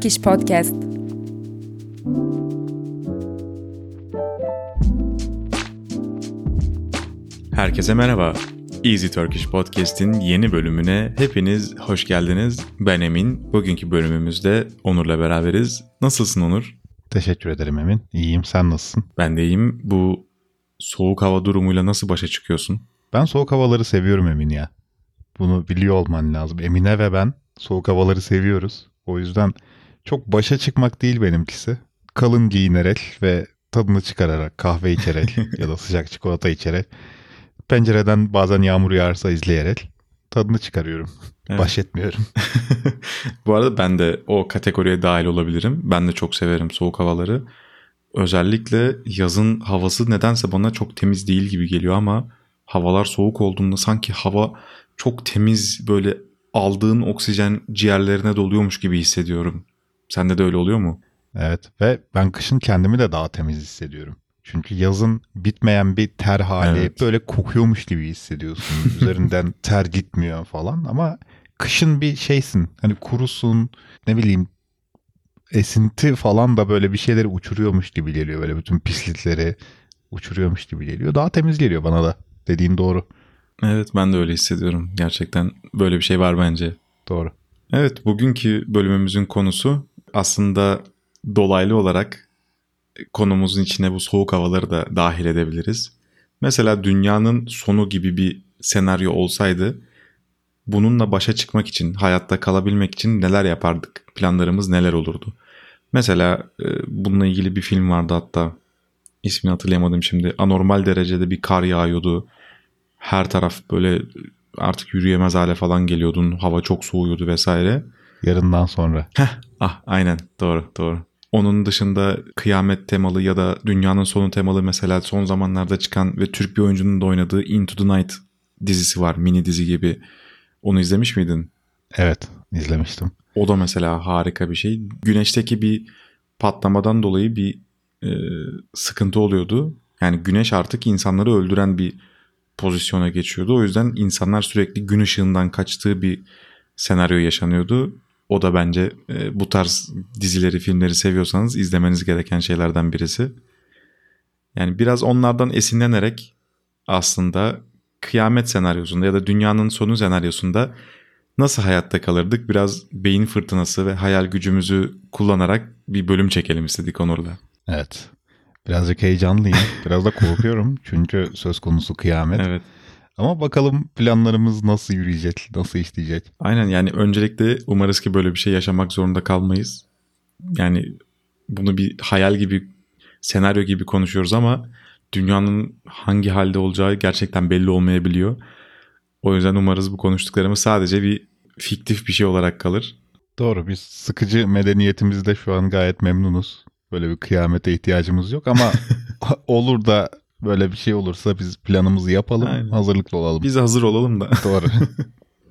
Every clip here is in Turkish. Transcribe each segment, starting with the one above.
Turkish Podcast. Herkese merhaba. Easy Turkish Podcast'in yeni bölümüne hepiniz hoş geldiniz. Ben Emin. Bugünkü bölümümüzde Onur'la beraberiz. Nasılsın Onur? Teşekkür ederim Emin. İyiyim. Sen nasılsın? Ben de iyiyim. Bu soğuk hava durumuyla nasıl başa çıkıyorsun? Ben soğuk havaları seviyorum Emin ya. Bunu biliyor olman lazım. Emine ve ben soğuk havaları seviyoruz. O yüzden çok başa çıkmak değil benimkisi. Kalın giyinerek ve tadını çıkararak kahve içerek ya da sıcak çikolata içerek pencereden bazen yağmur yağarsa izleyerek tadını çıkarıyorum. Evet. Baş etmiyorum. Bu arada ben de o kategoriye dahil olabilirim. Ben de çok severim soğuk havaları. Özellikle yazın havası nedense bana çok temiz değil gibi geliyor ama havalar soğuk olduğunda sanki hava çok temiz böyle aldığın oksijen ciğerlerine doluyormuş gibi hissediyorum. Sende de öyle oluyor mu? Evet ve ben kışın kendimi de daha temiz hissediyorum. Çünkü yazın bitmeyen bir ter hali Evet. böyle kokuyormuş gibi hissediyorsun. Üzerinden ter gitmiyor falan ama kışın bir şeysin. Hani kurusun ne bileyim esinti falan da böyle bir şeyleri uçuruyormuş gibi geliyor. Böyle bütün pislikleri uçuruyormuş gibi geliyor. Daha temiz geliyor bana da. Dediğin doğru. Evet ben de öyle hissediyorum. Gerçekten böyle bir şey var bence. Doğru. Evet bugünkü bölümümüzün konusu aslında dolaylı olarak konumuzun içine bu soğuk havaları da dahil edebiliriz. Mesela dünyanın sonu gibi bir senaryo olsaydı bununla başa çıkmak için, hayatta kalabilmek için neler yapardık? Planlarımız neler olurdu? Mesela e, bununla ilgili bir film vardı hatta. İsmini hatırlayamadım şimdi. Anormal derecede bir kar yağıyordu. Her taraf böyle artık yürüyemez hale falan geliyordun. Hava çok soğuyordu vesaire. Yarından sonra. Ah aynen doğru doğru. Onun dışında kıyamet temalı ya da dünyanın sonu temalı mesela son zamanlarda çıkan ve Türk bir oyuncunun da oynadığı Into the Night dizisi var. Mini dizi gibi. Onu izlemiş miydin? Evet izlemiştim. O da mesela harika bir şey. Güneşteki bir patlamadan dolayı bir e, sıkıntı oluyordu. Yani güneş artık insanları öldüren bir pozisyona geçiyordu. O yüzden insanlar sürekli gün ışığından kaçtığı bir senaryo yaşanıyordu. O da bence e, bu tarz dizileri, filmleri seviyorsanız izlemeniz gereken şeylerden birisi. Yani biraz onlardan esinlenerek aslında kıyamet senaryosunda ya da dünyanın sonu senaryosunda nasıl hayatta kalırdık? Biraz beyin fırtınası ve hayal gücümüzü kullanarak bir bölüm çekelim istedik Onur'la. Evet. Birazcık heyecanlıyım. Biraz da korkuyorum. Çünkü söz konusu kıyamet. Evet. Ama bakalım planlarımız nasıl yürüyecek, nasıl işleyecek. Aynen yani öncelikle umarız ki böyle bir şey yaşamak zorunda kalmayız. Yani bunu bir hayal gibi, senaryo gibi konuşuyoruz ama dünyanın hangi halde olacağı gerçekten belli olmayabiliyor. O yüzden umarız bu konuştuklarımız sadece bir fiktif bir şey olarak kalır. Doğru biz sıkıcı medeniyetimizde şu an gayet memnunuz. Böyle bir kıyamete ihtiyacımız yok ama olur da böyle bir şey olursa biz planımızı yapalım, Aynen. hazırlıklı olalım. Biz hazır olalım da. Doğru.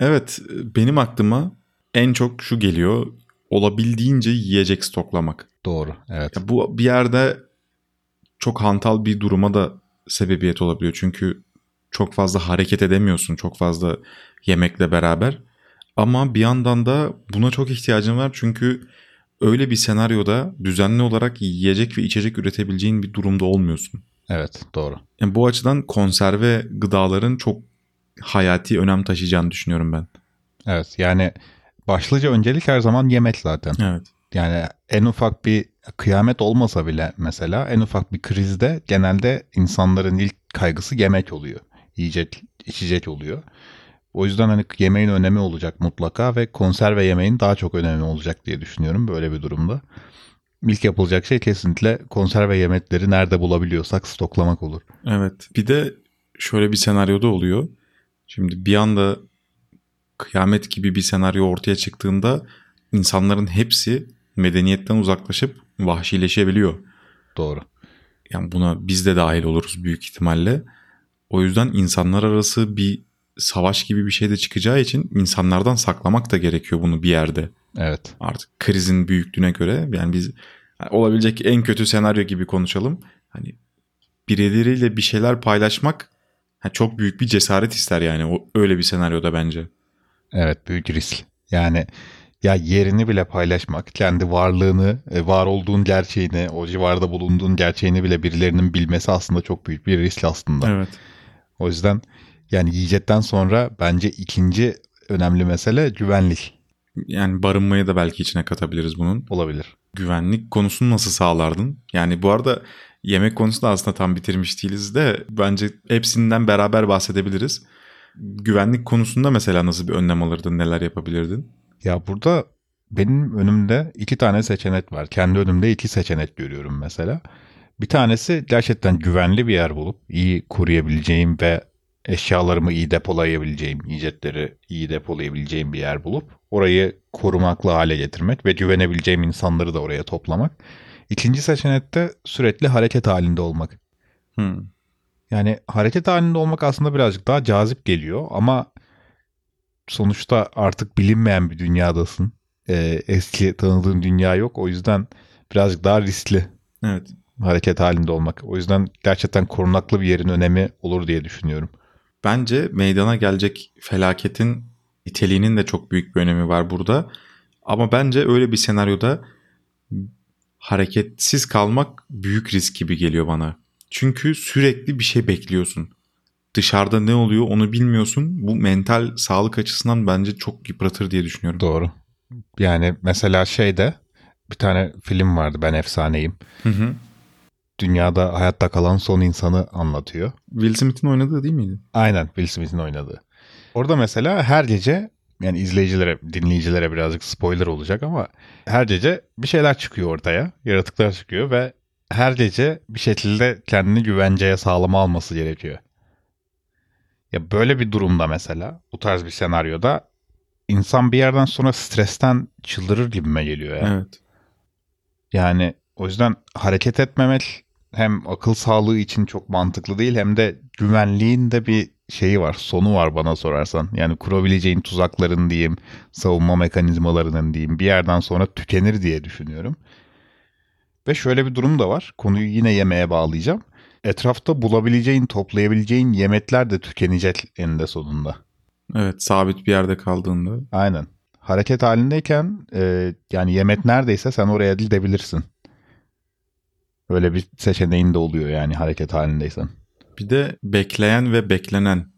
Evet benim aklıma en çok şu geliyor. Olabildiğince yiyecek stoklamak. Doğru. Evet. Ya bu bir yerde çok hantal bir duruma da sebebiyet olabiliyor. Çünkü çok fazla hareket edemiyorsun. Çok fazla yemekle beraber. Ama bir yandan da buna çok ihtiyacın var. Çünkü öyle bir senaryoda düzenli olarak yiyecek ve içecek üretebileceğin bir durumda olmuyorsun. Evet, doğru. Yani bu açıdan konserve gıdaların çok hayati önem taşıyacağını düşünüyorum ben. Evet. Yani başlıca öncelik her zaman yemek zaten. Evet. Yani en ufak bir kıyamet olmasa bile mesela en ufak bir krizde genelde insanların ilk kaygısı yemek oluyor. Yiyecek, içecek oluyor. O yüzden hani yemeğin önemi olacak mutlaka ve konserve yemeğin daha çok önemi olacak diye düşünüyorum böyle bir durumda. İlk yapılacak şey kesinlikle konserve yemekleri nerede bulabiliyorsak stoklamak olur. Evet. Bir de şöyle bir senaryoda oluyor. Şimdi bir anda kıyamet gibi bir senaryo ortaya çıktığında insanların hepsi medeniyetten uzaklaşıp vahşileşebiliyor. Doğru. Yani buna biz de dahil oluruz büyük ihtimalle. O yüzden insanlar arası bir savaş gibi bir şey de çıkacağı için insanlardan saklamak da gerekiyor bunu bir yerde. Evet. Artık krizin büyüklüğüne göre yani biz olabilecek en kötü senaryo gibi konuşalım. Hani birileriyle bir şeyler paylaşmak çok büyük bir cesaret ister yani o öyle bir senaryoda bence. Evet büyük risk. Yani Ya yerini bile paylaşmak, kendi varlığını, e, var olduğun gerçeğini, o civarda bulunduğun gerçeğini bile birilerinin bilmesi aslında çok büyük bir risk aslında. Evet. O yüzden yani yiyecekten sonra bence ikinci önemli mesele güvenlik Yani barınmayı da belki içine katabiliriz bunun. olabilir. Güvenlik konusunu nasıl sağlardın? Yani bu arada yemek konusunda aslında tam bitirmiş değiliz de bence hepsinden beraber bahsedebiliriz. Güvenlik konusunda mesela nasıl bir önlem alırdın, neler yapabilirdin? Ya burada benim önümde iki tane seçenek var. Kendi önümde iki seçenek görüyorum mesela. Bir tanesi gerçekten güvenli bir yer bulup iyi koruyabileceğim ve eşyalarımı iyi depolayabileceğim, yiyecekleri iyi depolayabileceğim bir yer bulup orayı korumaklı hale getirmek ve güvenebileceğim insanları da oraya toplamak. İkinci seçenek de sürekli hareket halinde olmak. Hmm. Yani hareket halinde olmak aslında birazcık daha cazip geliyor ama sonuçta artık bilinmeyen bir dünyadasın. Ee, eski tanıdığın dünya yok. O yüzden birazcık daha riskli Evet. hareket halinde olmak. O yüzden gerçekten korunaklı bir yerin önemi olur diye düşünüyorum. Bence meydana gelecek felaketin niteliğinin de çok büyük bir önemi var burada. Ama bence öyle bir senaryoda hareketsiz kalmak büyük risk gibi geliyor bana. Çünkü sürekli bir şey bekliyorsun. Dışarıda ne oluyor onu bilmiyorsun. Bu mental sağlık açısından bence çok yıpratır diye düşünüyorum. Doğru. Yani mesela şeyde bir tane film vardı Ben Efsaneyim. Hı hı. Dünyada hayatta kalan son insanı anlatıyor. Will Smith'in oynadığı değil miydi? Aynen Will Smith'in oynadığı. Orada mesela her gece yani izleyicilere, dinleyicilere birazcık spoiler olacak ama her gece bir şeyler çıkıyor ortaya. Yaratıklar çıkıyor ve her gece bir şekilde kendini güvenceye sağlama alması gerekiyor. Ya böyle bir durumda mesela bu tarz bir senaryoda insan bir yerden sonra stresten çıldırır gibime geliyor ya. Evet. Yani o yüzden hareket etmemek hem akıl sağlığı için çok mantıklı değil hem de güvenliğin de bir şeyi var, sonu var bana sorarsan. Yani kurabileceğin tuzakların diyeyim, savunma mekanizmalarının diyeyim bir yerden sonra tükenir diye düşünüyorum. Ve şöyle bir durum da var. Konuyu yine yemeğe bağlayacağım. Etrafta bulabileceğin, toplayabileceğin yemekler de tükenecek eninde sonunda. Evet sabit bir yerde kaldığında. Aynen. Hareket halindeyken e, yani yemek neredeyse sen oraya gidebilirsin. Öyle bir seçeneğin de oluyor yani hareket halindeysen. Bir de bekleyen ve beklenen.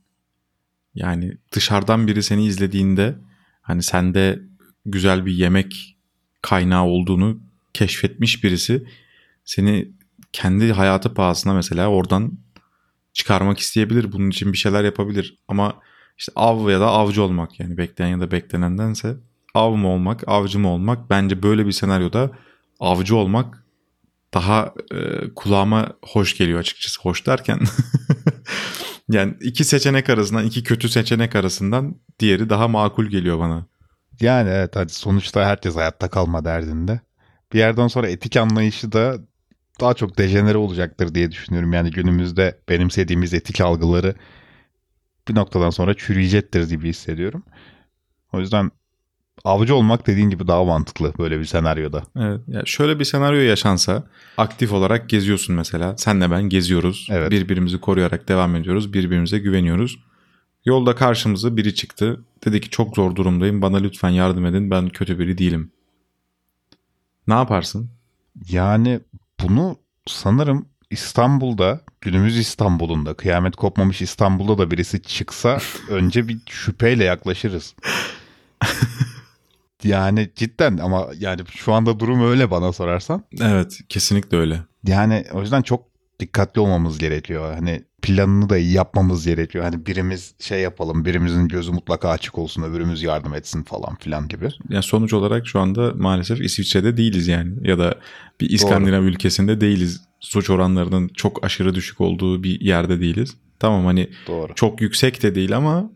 Yani dışarıdan biri seni izlediğinde hani sende güzel bir yemek kaynağı olduğunu keşfetmiş birisi seni kendi hayatı pahasına mesela oradan çıkarmak isteyebilir. Bunun için bir şeyler yapabilir. Ama işte av ya da avcı olmak yani bekleyen ya da beklenendense av mı olmak, avcı mı olmak bence böyle bir senaryoda avcı olmak daha e, kulağıma hoş geliyor açıkçası. Hoş derken yani iki seçenek arasından, iki kötü seçenek arasından diğeri daha makul geliyor bana. Yani evet hadi sonuçta herkes hayatta kalma derdinde. Bir yerden sonra etik anlayışı da daha çok dejenere olacaktır diye düşünüyorum. Yani günümüzde benimsediğimiz etik algıları bir noktadan sonra çürüyecektir gibi hissediyorum. O yüzden avcı olmak dediğin gibi daha mantıklı böyle bir senaryoda. Evet. Ya şöyle bir senaryo yaşansa aktif olarak geziyorsun mesela. Senle ben geziyoruz. Evet. Birbirimizi koruyarak devam ediyoruz. Birbirimize güveniyoruz. Yolda karşımıza biri çıktı. Dedi ki çok zor durumdayım. Bana lütfen yardım edin. Ben kötü biri değilim. Ne yaparsın? Yani bunu sanırım İstanbul'da, günümüz İstanbul'unda, kıyamet kopmamış İstanbul'da da birisi çıksa önce bir şüpheyle yaklaşırız. yani cidden ama yani şu anda durum öyle bana sorarsan. Evet kesinlikle öyle. Yani o yüzden çok dikkatli olmamız gerekiyor. Hani planını da iyi yapmamız gerekiyor. Hani birimiz şey yapalım, birimizin gözü mutlaka açık olsun, öbürümüz yardım etsin falan filan gibi. Yani sonuç olarak şu anda maalesef İsviçre'de değiliz yani. Ya da bir İskandinav ülkesinde değiliz. Suç oranlarının çok aşırı düşük olduğu bir yerde değiliz. Tamam hani Doğru. çok yüksek de değil ama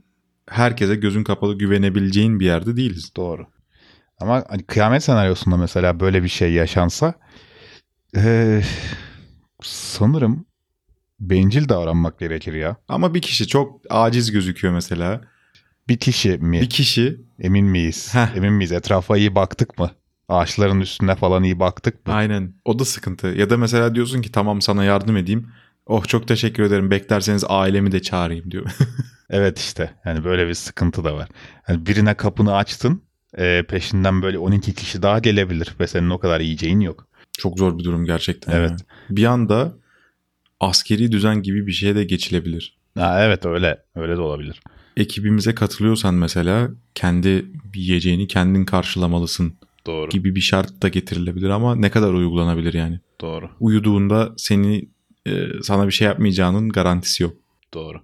herkese gözün kapalı güvenebileceğin bir yerde değiliz. Doğru. Ama hani kıyamet senaryosunda mesela böyle bir şey yaşansa eee, sanırım bencil davranmak gerekir ya. Ama bir kişi çok aciz gözüküyor mesela. Bir kişi mi? Bir kişi Emin miyiz? Heh. Emin miyiz? Etrafa iyi baktık mı? Ağaçların üstüne falan iyi baktık mı? aynen o da sıkıntı. Ya da mesela diyorsun ki tamam sana yardım edeyim. Oh çok teşekkür ederim beklerseniz ailemi de çağırayım diyor. Evet işte. Yani böyle bir sıkıntı da var. Yani birine kapını açtın. E, peşinden böyle 12 kişi daha gelebilir ve senin o kadar yiyeceğin yok. Çok zor bir durum gerçekten. Evet. yani. Bir anda askeri düzen gibi bir şeye de geçilebilir. Ha, evet öyle öyle de olabilir. Ekibimize katılıyorsan mesela kendi yiyeceğini kendin karşılamalısın Doğru. gibi bir şart da getirilebilir ama ne kadar uygulanabilir yani. Doğru. Uyuduğunda seni e, sana bir şey yapmayacağının garantisi yok. Doğru.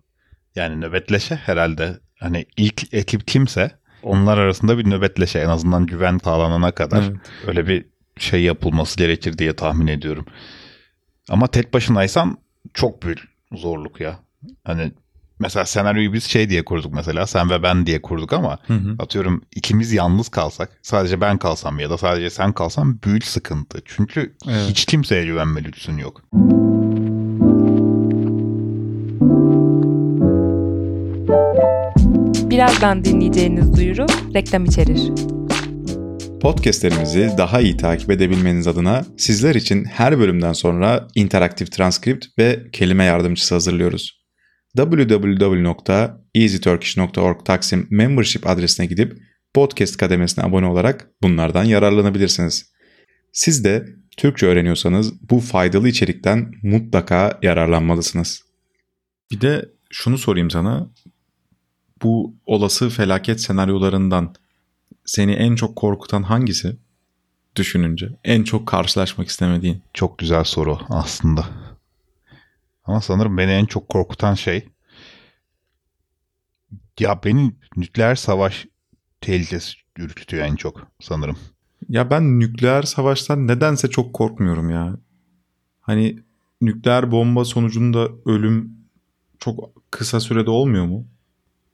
Yani nöbetleşe herhalde hani ilk ekip kimse onlar arasında bir nöbetleşe en azından güven sağlanana kadar Evet. öyle bir şey yapılması gerekir diye tahmin ediyorum. Ama tek başınaysan çok büyük zorluk ya. Hani mesela senaryoyu biz şey diye kurduk mesela sen ve ben diye kurduk ama Hı hı. atıyorum ikimiz yalnız kalsak sadece ben kalsam ya da sadece sen kalsam büyük sıkıntı. Çünkü Evet. hiç kimseye güvenme lüksün yok. Birazdan dinleyeceğiniz duyuru reklam içerir. Podcastlerimizi daha iyi takip edebilmeniz adına sizler için her bölümden sonra interaktif transkript ve kelime yardımcısı hazırlıyoruz. www.easyturkish.org Taksim membership adresine gidip podcast kademesine abone olarak bunlardan yararlanabilirsiniz. Siz de Türkçe öğreniyorsanız bu faydalı içerikten mutlaka yararlanmalısınız. Bir de şunu sorayım sana. Bu olası felaket senaryolarından seni en çok korkutan hangisi? Düşününce. En çok karşılaşmak istemediğin. Çok güzel soru aslında. Ama sanırım beni en çok korkutan şey ya beni nükleer savaş tehlikesi ürkütüyor en çok sanırım. Ya ben nükleer savaştan nedense çok korkmuyorum ya. Hani nükleer bomba sonucunda ölüm çok kısa sürede olmuyor mu?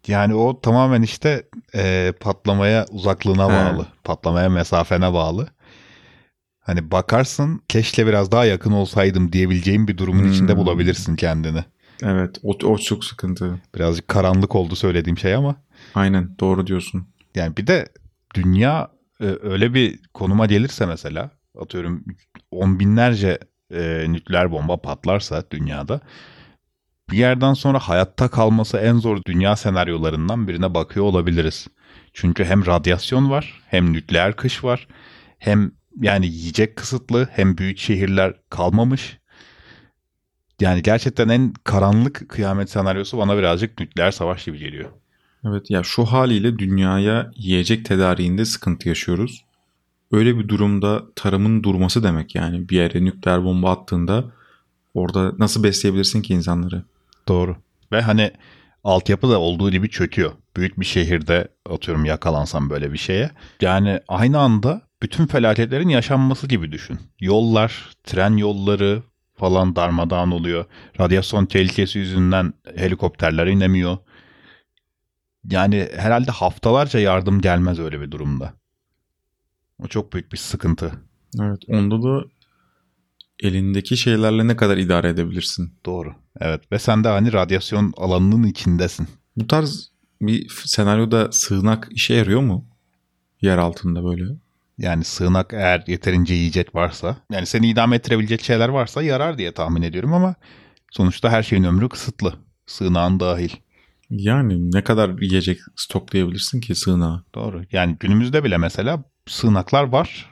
Yani o tamamen işte e, patlamaya uzaklığına He. bağlı. Patlamaya mesafene bağlı. Hani bakarsın keşke biraz daha yakın olsaydım diyebileceğin bir durumun Hmm. içinde bulabilirsin kendini. Evet o, o çok sıkıntı. Birazcık karanlık oldu söylediğim şey ama. Aynen doğru diyorsun. Yani bir de dünya e, öyle bir konuma gelirse mesela atıyorum on binlerce e, nükleer bomba patlarsa dünyada bir yerden sonra hayatta kalması en zor dünya senaryolarından birine bakıyor olabiliriz. Çünkü hem radyasyon var, hem nükleer kış var, hem yani yiyecek kısıtlı, hem büyük şehirler kalmamış. Yani gerçekten en karanlık kıyamet senaryosu bana birazcık nükleer savaş gibi geliyor. Evet ya şu haliyle dünyaya yiyecek tedariğinde sıkıntı yaşıyoruz. Öyle bir durumda tarımın durması demek yani bir yere nükleer bomba attığında orada nasıl besleyebilirsin ki insanları? Doğru. Ve hani altyapı da olduğu gibi çöküyor. Büyük bir şehirde atıyorum yakalansam böyle bir şeye. Yani aynı anda bütün felaketlerin yaşanması gibi düşün. Yollar, tren yolları falan darmadağın oluyor. Radyasyon tehlikesi yüzünden helikopterler inemiyor. Yani herhalde haftalarca yardım gelmez öyle bir durumda. O çok büyük bir sıkıntı. Evet onda da elindeki şeylerle ne kadar idare edebilirsin? Doğru. Evet ve sen de hani radyasyon alanının içindesin. Bu tarz bir senaryoda sığınak işe yarıyor mu? Yer altında böyle. Yani sığınak eğer yeterince yiyecek varsa yani seni idame ettirebilecek şeyler varsa yarar diye tahmin ediyorum ama sonuçta her şeyin ömrü kısıtlı. Sığınağın dahil. Yani ne kadar yiyecek stoklayabilirsin ki sığınağa? Doğru. Yani günümüzde bile mesela sığınaklar var.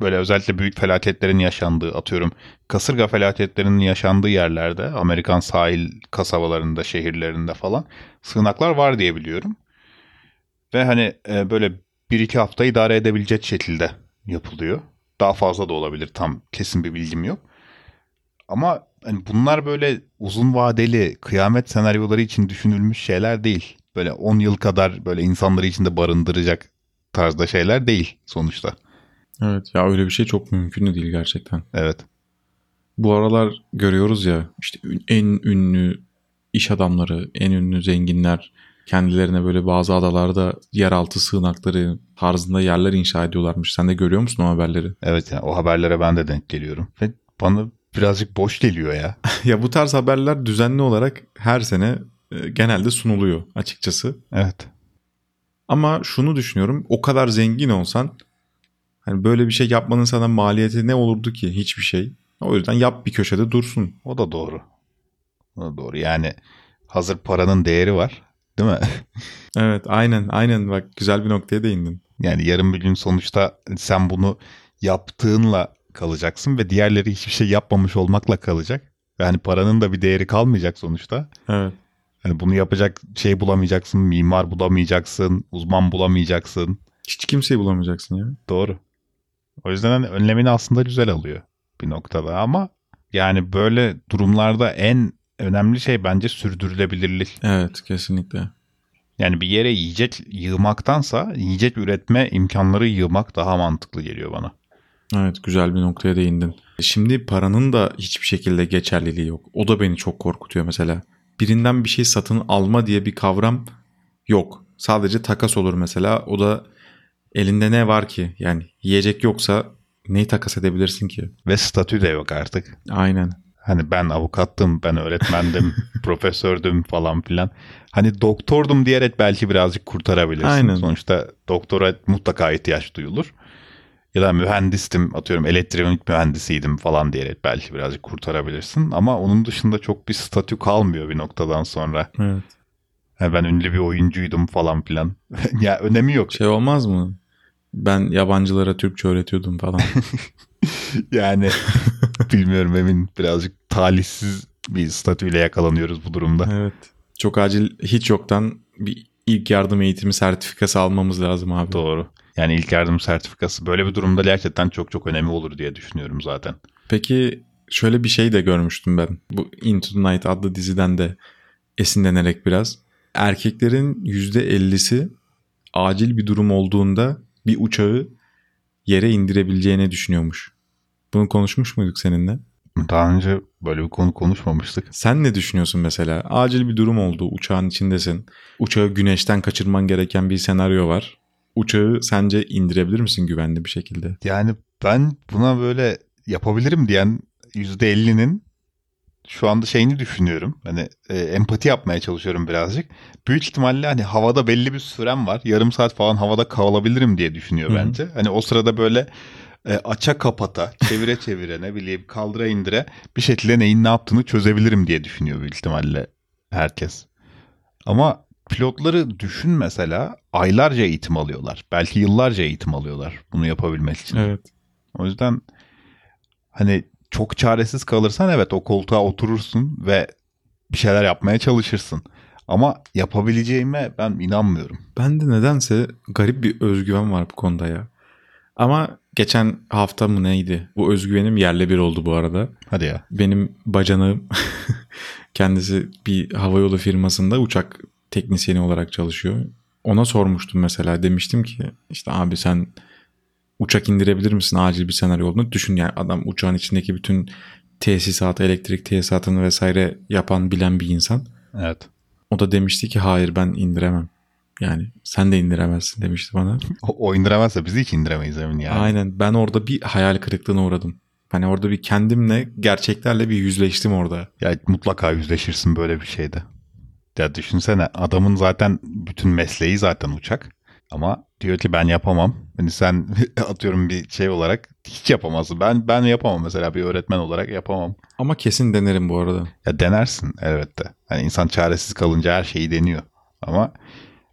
Böyle özellikle büyük felaketlerin yaşandığı atıyorum kasırga felaketlerinin yaşandığı yerlerde Amerikan sahil kasabalarında şehirlerinde falan sığınaklar var diye biliyorum. Ve hani e, böyle bir iki hafta idare edebilecek şekilde yapılıyor. Daha fazla da olabilir tam kesin bir bilgim yok. Ama hani bunlar böyle uzun vadeli kıyamet senaryoları için düşünülmüş şeyler değil. Böyle 10 yıl kadar böyle insanları içinde barındıracak tarzda şeyler değil sonuçta. Evet ya öyle bir şey çok mümkün de değil gerçekten. Evet. Bu aralar görüyoruz ya işte en ünlü iş adamları, en ünlü zenginler kendilerine böyle bazı adalarda yeraltı sığınakları tarzında yerler inşa ediyorlarmış. Sen de görüyor musun o haberleri? Evet yani o haberlere ben de denk geliyorum. Ve bana birazcık boş geliyor ya. ya bu tarz haberler düzenli olarak her sene e, genelde sunuluyor açıkçası. Evet. Ama şunu düşünüyorum o kadar zengin olsan hani böyle bir şey yapmanın sana maliyeti ne olurdu ki? Hiçbir şey. O yüzden yap bir köşede dursun. O da doğru. O da doğru. Yani hazır paranın değeri var. değil mi? Evet aynen aynen bak güzel bir noktaya değindin. Yani yarın bir gün sonuçta sen bunu yaptığınla kalacaksın ve diğerleri hiçbir şey yapmamış olmakla kalacak. Yani paranın da bir değeri kalmayacak sonuçta. Evet. Yani bunu yapacak şey bulamayacaksın, mimar bulamayacaksın, uzman bulamayacaksın. Hiç kimseyi bulamayacaksın ya. Doğru. O yüzden hani önlemini aslında güzel alıyor bir noktada ama yani böyle durumlarda en önemli şey bence sürdürülebilirlik. Evet kesinlikle. Yani bir yere yiyecek yığmaktansa yiyecek üretme imkanları yığmak daha mantıklı geliyor bana. Evet güzel bir noktaya değindin. Şimdi paranın da hiçbir şekilde geçerliliği yok. O da beni çok korkutuyor mesela. Birinden bir şey satın alma diye bir kavram yok. Sadece takas olur mesela. O da elinde ne var ki? Yani yiyecek yoksa neyi takas edebilirsin ki? Ve statü de yok artık. Aynen. Hani ben avukattım, ben öğretmendim, profesördüm falan filan. Hani doktordum diyerek belki birazcık kurtarabilirsin. Aynen. Sonuçta doktora mutlaka ihtiyaç duyulur. Ya da mühendistim atıyorum elektronik mühendisiydim falan diyerek belki birazcık kurtarabilirsin. Ama onun dışında çok bir statü kalmıyor bir noktadan sonra. Evet. Yani ben ünlü bir oyuncuydum falan filan. ya önemi yok. Şey olmaz mı? Ben yabancılara Türkçe öğretiyordum falan. yani bilmiyorum emin birazcık talihsiz bir statüyle yakalanıyoruz bu durumda. evet. Çok acil hiç yoktan bir ilk yardım eğitimi sertifikası almamız lazım abi. Doğru. Yani ilk yardım sertifikası böyle bir durumda gerçekten çok çok önemli olur diye düşünüyorum zaten. Peki şöyle bir şey de görmüştüm ben. Bu Into the Night adlı diziden de esinlenerek biraz. Erkeklerin %50'si acil bir durum olduğunda bir uçağı yere indirebileceğini düşünüyormuş. Bunu konuşmuş muyduk seninle? Daha önce böyle bir konu konuşmamıştık. Sen ne düşünüyorsun mesela? Acil bir durum oldu. Uçağın içindesin. Uçağı güneşten kaçırman gereken bir senaryo var. Uçağı sence indirebilir misin güvenli bir şekilde? Yani ben buna böyle yapabilirim diyen %50'nin şu anda şeyini düşünüyorum. Hani e, empati yapmaya çalışıyorum birazcık. Büyük ihtimalle hani havada belli bir sürem var. Yarım saat falan havada kalabilirim diye düşünüyor Hı hı. bence. Hani o sırada böyle e, aça kapata, çevire çevire ne bileyim kaldıra indire bir şekilde neyin ne yaptığını çözebilirim diye düşünüyor büyük ihtimalle herkes. Ama pilotları düşün mesela aylarca eğitim alıyorlar. Belki yıllarca eğitim alıyorlar bunu yapabilmek için. Evet. O yüzden hani çok çaresiz kalırsan evet o koltuğa oturursun ve bir şeyler yapmaya çalışırsın. Ama yapabileceğime ben inanmıyorum. Bende nedense garip bir özgüven var bu konuda ya. Ama geçen hafta mı neydi? Bu özgüvenim yerle bir oldu bu arada. Hadi ya. Benim bacanağım kendisi bir havayolu firmasında uçak teknisyeni olarak çalışıyor. Ona sormuştum mesela demiştim ki işte abi sen uçak indirebilir misin acil bir senaryo olduğunu düşün yani adam uçağın içindeki bütün tesisatı elektrik tesisatını vesaire yapan bilen bir insan. Evet. O da demişti ki hayır ben indiremem. Yani sen de indiremezsin demişti bana. O, o indiremezse biz hiç indiremeyiz emin yani. Aynen ben orada bir hayal kırıklığına uğradım. Hani orada bir kendimle gerçeklerle bir yüzleştim orada. Ya mutlaka yüzleşirsin böyle bir şeyde. Ya düşünsene adamın zaten bütün mesleği zaten uçak. Ama diyor ki ben yapamam. Hani sen atıyorum bir şey olarak hiç yapamazsın. Ben ben yapamam mesela bir öğretmen olarak yapamam. Ama kesin denerim bu arada. Ya denersin elbette. Hani insan çaresiz kalınca her şeyi deniyor. Ama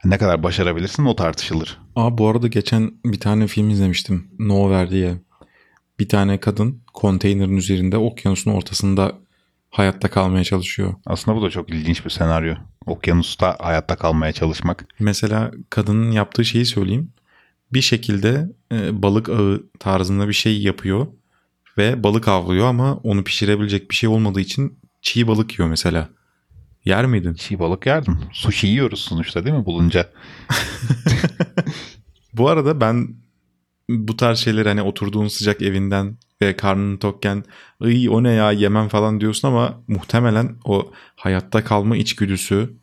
ne kadar başarabilirsin o tartışılır. Aa bu arada geçen bir tane film izlemiştim. Nowhere diye. Bir tane kadın konteynerin üzerinde okyanusun ortasında hayatta kalmaya çalışıyor. Aslında bu da çok ilginç bir senaryo. Okyanusta hayatta kalmaya çalışmak. Mesela kadının yaptığı şeyi söyleyeyim. Bir şekilde e, balık ağı tarzında bir şey yapıyor ve balık avlıyor ama onu pişirebilecek bir şey olmadığı için çiğ balık yiyor mesela. Yer miydin? Çiğ balık yerdim. Sushi yiyoruz sonuçta değil mi bulunca? Bu arada ben bu tarz şeyleri hani oturduğun sıcak evinden ve karnın tokken iyi o ne ya yemem falan diyorsun ama muhtemelen o hayatta kalma içgüdüsü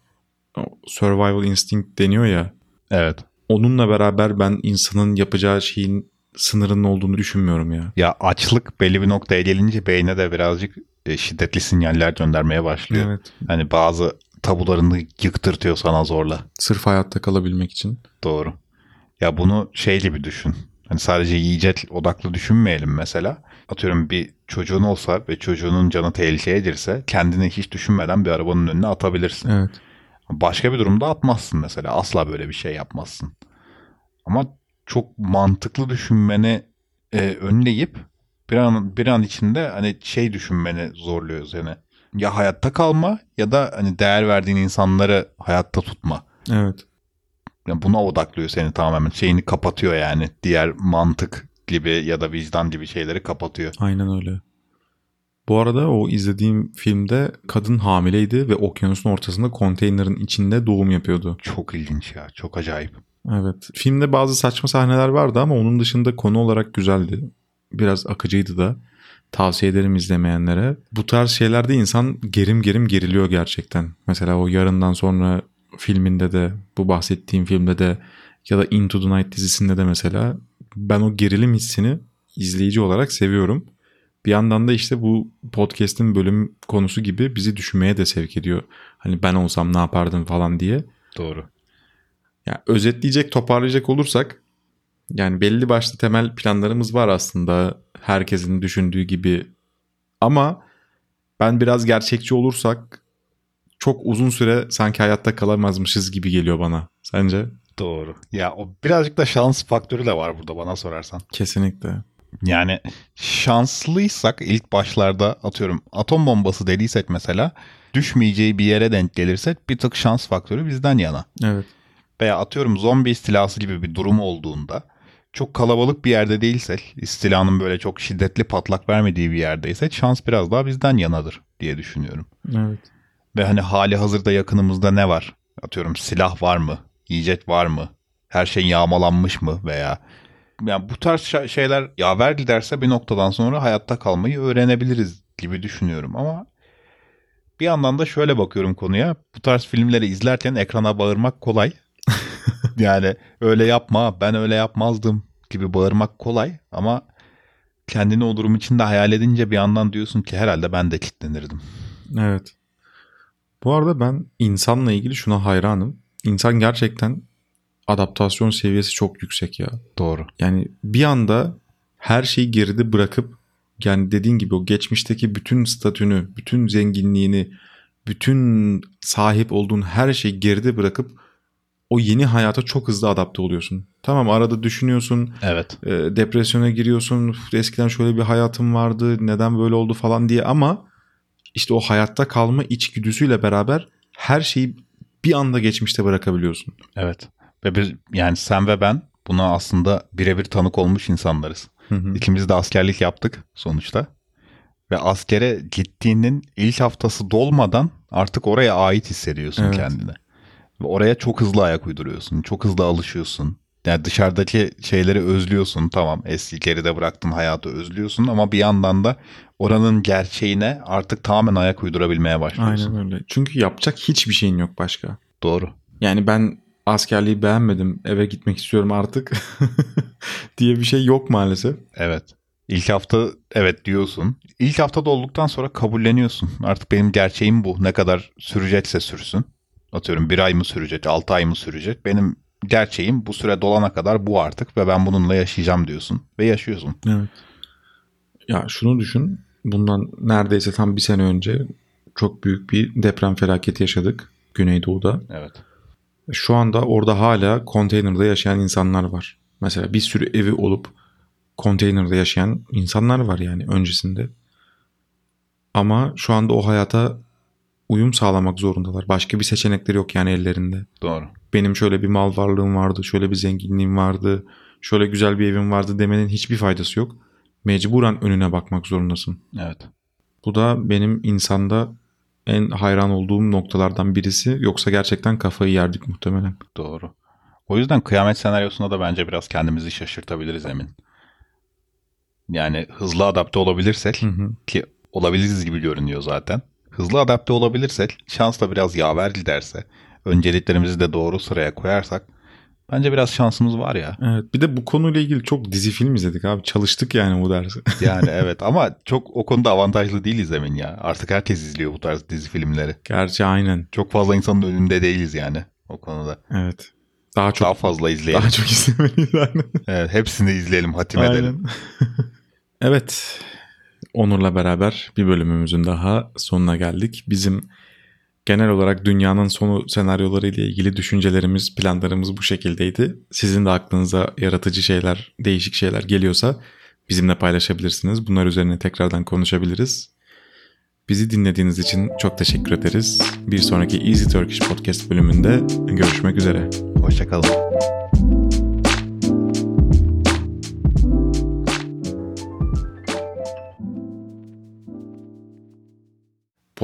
survival instinct deniyor ya Evet. onunla beraber ben insanın yapacağı şeyin sınırının olduğunu düşünmüyorum ya. Ya açlık belli bir noktaya gelince beyne de birazcık e, şiddetli sinyaller göndermeye başlıyor. Evet. Hani bazı tabularını yıktırtıyor sana zorla. Sırf hayatta kalabilmek için. Doğru. Ya bunu şey gibi düşün. Hani sadece yiyecek odaklı düşünmeyelim mesela. Atıyorum bir çocuğun olsa ve çocuğunun canı tehlikeye girse kendini hiç düşünmeden bir arabanın önüne atabilirsin. Evet. Başka bir durumda atmazsın mesela. Asla böyle bir şey yapmazsın. Ama çok mantıklı düşünmeni e, önleyip bir an bir an içinde hani şey düşünmeni zorluyor seni. Ya hayatta kalma ya da hani değer verdiğin insanları hayatta tutma. Evet. Yani buna odaklıyor seni tamamen. Şeyini kapatıyor yani. Diğer mantık gibi ya da vicdan gibi şeyleri kapatıyor. Aynen öyle. Bu arada o izlediğim filmde kadın hamileydi ve okyanusun ortasında konteynerin içinde doğum yapıyordu. Çok ilginç ya. Çok acayip. Evet. Filmde bazı saçma sahneler vardı ama onun dışında konu olarak güzeldi. Biraz akıcıydı da. Tavsiye ederim izlemeyenlere. Bu tarz şeylerde insan gerim gerim geriliyor gerçekten. Mesela o yarından sonra filminde de bu bahsettiğim filmde de ya da Into the Night dizisinde de mesela ben o gerilim hissini izleyici olarak seviyorum. Bir yandan da işte bu podcast'in bölüm konusu gibi bizi düşünmeye de sevk ediyor. Hani ben olsam ne yapardım falan diye. Doğru. Ya özetleyecek, toparlayacak olursak yani belli başlı temel planlarımız var aslında herkesin düşündüğü gibi. Ama ben biraz gerçekçi olursak çok uzun süre sanki hayatta kalamazmışız gibi geliyor bana. Sence? Doğru. Ya o birazcık da şans faktörü de var burada bana sorarsan. Kesinlikle. Yani şanslıysak ilk başlarda atıyorum atom bombası dediysek mesela düşmeyeceği bir yere denk gelirsek bir tık şans faktörü bizden yana. Evet. Veya atıyorum zombi istilası gibi bir durum olduğunda çok kalabalık bir yerde değilsek, istilanın böyle çok şiddetli patlak vermediği bir yerdeyse şans biraz daha bizden yanadır diye düşünüyorum. Evet. Ve hani hali hazırda yakınımızda ne var? Atıyorum silah var mı? Yiyecek var mı? Her şey yağmalanmış mı? Veya yani bu tarz şeyler yaver giderse bir noktadan sonra hayatta kalmayı öğrenebiliriz gibi düşünüyorum ama bir yandan da şöyle bakıyorum konuya. Bu tarz filmleri izlerken ekrana bağırmak kolay. yani öyle yapma ben öyle yapmazdım gibi bağırmak kolay ama kendini o durum içinde hayal edince bir yandan diyorsun ki herhalde ben de kilitlenirdim. Evet. Bu arada ben insanla ilgili şuna hayranım. İnsan gerçekten adaptasyon seviyesi çok yüksek ya. Doğru. Yani bir anda her şeyi geride bırakıp yani dediğin gibi o geçmişteki bütün statünü, bütün zenginliğini, bütün sahip olduğun her şeyi geride bırakıp o yeni hayata çok hızlı adapte oluyorsun. Tamam arada düşünüyorsun. Evet. E, depresyona giriyorsun. Eskiden şöyle bir hayatım vardı. Neden böyle oldu falan diye ama işte o hayatta kalma içgüdüsüyle beraber her şeyi bir anda geçmişte bırakabiliyorsun. Evet. Ve biz yani sen ve ben buna aslında birebir tanık olmuş insanlarız. Hı hı. İkimiz de askerlik yaptık sonuçta. Ve askere gittiğinin ilk haftası dolmadan artık oraya ait hissediyorsun Evet. kendini. Ve oraya çok hızlı ayak uyduruyorsun. Çok hızlı alışıyorsun. Yani dışarıdaki şeyleri özlüyorsun. Tamam eski geride bıraktın hayatı özlüyorsun ama bir yandan da oranın gerçeğine artık tamamen ayak uydurabilmeye başlıyorsun. Aynen öyle. Çünkü yapacak hiçbir şeyin yok başka. Doğru. Yani ben askerliği beğenmedim eve gitmek istiyorum artık diye bir şey yok maalesef. Evet. İlk hafta evet diyorsun. İlk haftada olduktan sonra kabulleniyorsun. Artık benim gerçeğim bu. Ne kadar sürecekse sürsün. Atıyorum bir ay mı sürecek, altı ay mı sürecek. Benim gerçeğim bu süre dolana kadar bu artık ve ben bununla yaşayacağım diyorsun. Ve yaşıyorsun. Evet. Ya şunu düşün. Bundan neredeyse tam bir sene önce çok büyük bir deprem felaketi yaşadık Güneydoğu'da. Evet. Şu anda orada hala konteynerde yaşayan insanlar var. Mesela bir sürü evi olup konteynerde yaşayan insanlar var yani öncesinde. Ama şu anda o hayata uyum sağlamak zorundalar. Başka bir seçenekleri yok yani ellerinde. Doğru. Benim şöyle bir mal varlığım vardı, şöyle bir zenginliğim vardı, şöyle güzel bir evim vardı demenin hiçbir faydası yok. Mecburen önüne bakmak zorundasın. Evet. Bu da benim insanda en hayran olduğum noktalardan birisi. Yoksa gerçekten kafayı yerdik muhtemelen. Doğru. O yüzden kıyamet senaryosunda da bence biraz kendimizi şaşırtabiliriz emin. Yani hızlı adapte olabilirsek Hı hı. ki olabiliriz gibi görünüyor zaten. Hızlı adapte olabilirsek, şans da biraz yaver giderse, önceliklerimizi de doğru sıraya koyarsak bence biraz şansımız var ya. Evet. Bir de bu konuyla ilgili çok dizi film izledik abi. Çalıştık yani bu dersi. Yani evet ama çok o konuda avantajlı değiliz emin ya. Artık herkes izliyor bu tarz dizi filmleri. Gerçi aynen. Çok fazla insanın önünde değiliz yani o konuda. Evet. Daha çok Daha fazla izleyelim. daha çok izlemeliyiz aynen. Evet, hepsini izleyelim, hatim edelim. Aynen. evet. Onur'la beraber bir bölümümüzün daha sonuna geldik. Bizim Genel olarak dünyanın sonu senaryoları ile ilgili düşüncelerimiz, planlarımız bu şekildeydi. Sizin de aklınıza yaratıcı şeyler, değişik şeyler geliyorsa bizimle paylaşabilirsiniz. Bunlar üzerine tekrardan konuşabiliriz. Bizi dinlediğiniz için çok teşekkür ederiz. Bir sonraki Easy Turkish Podcast bölümünde görüşmek üzere. Hoşçakalın.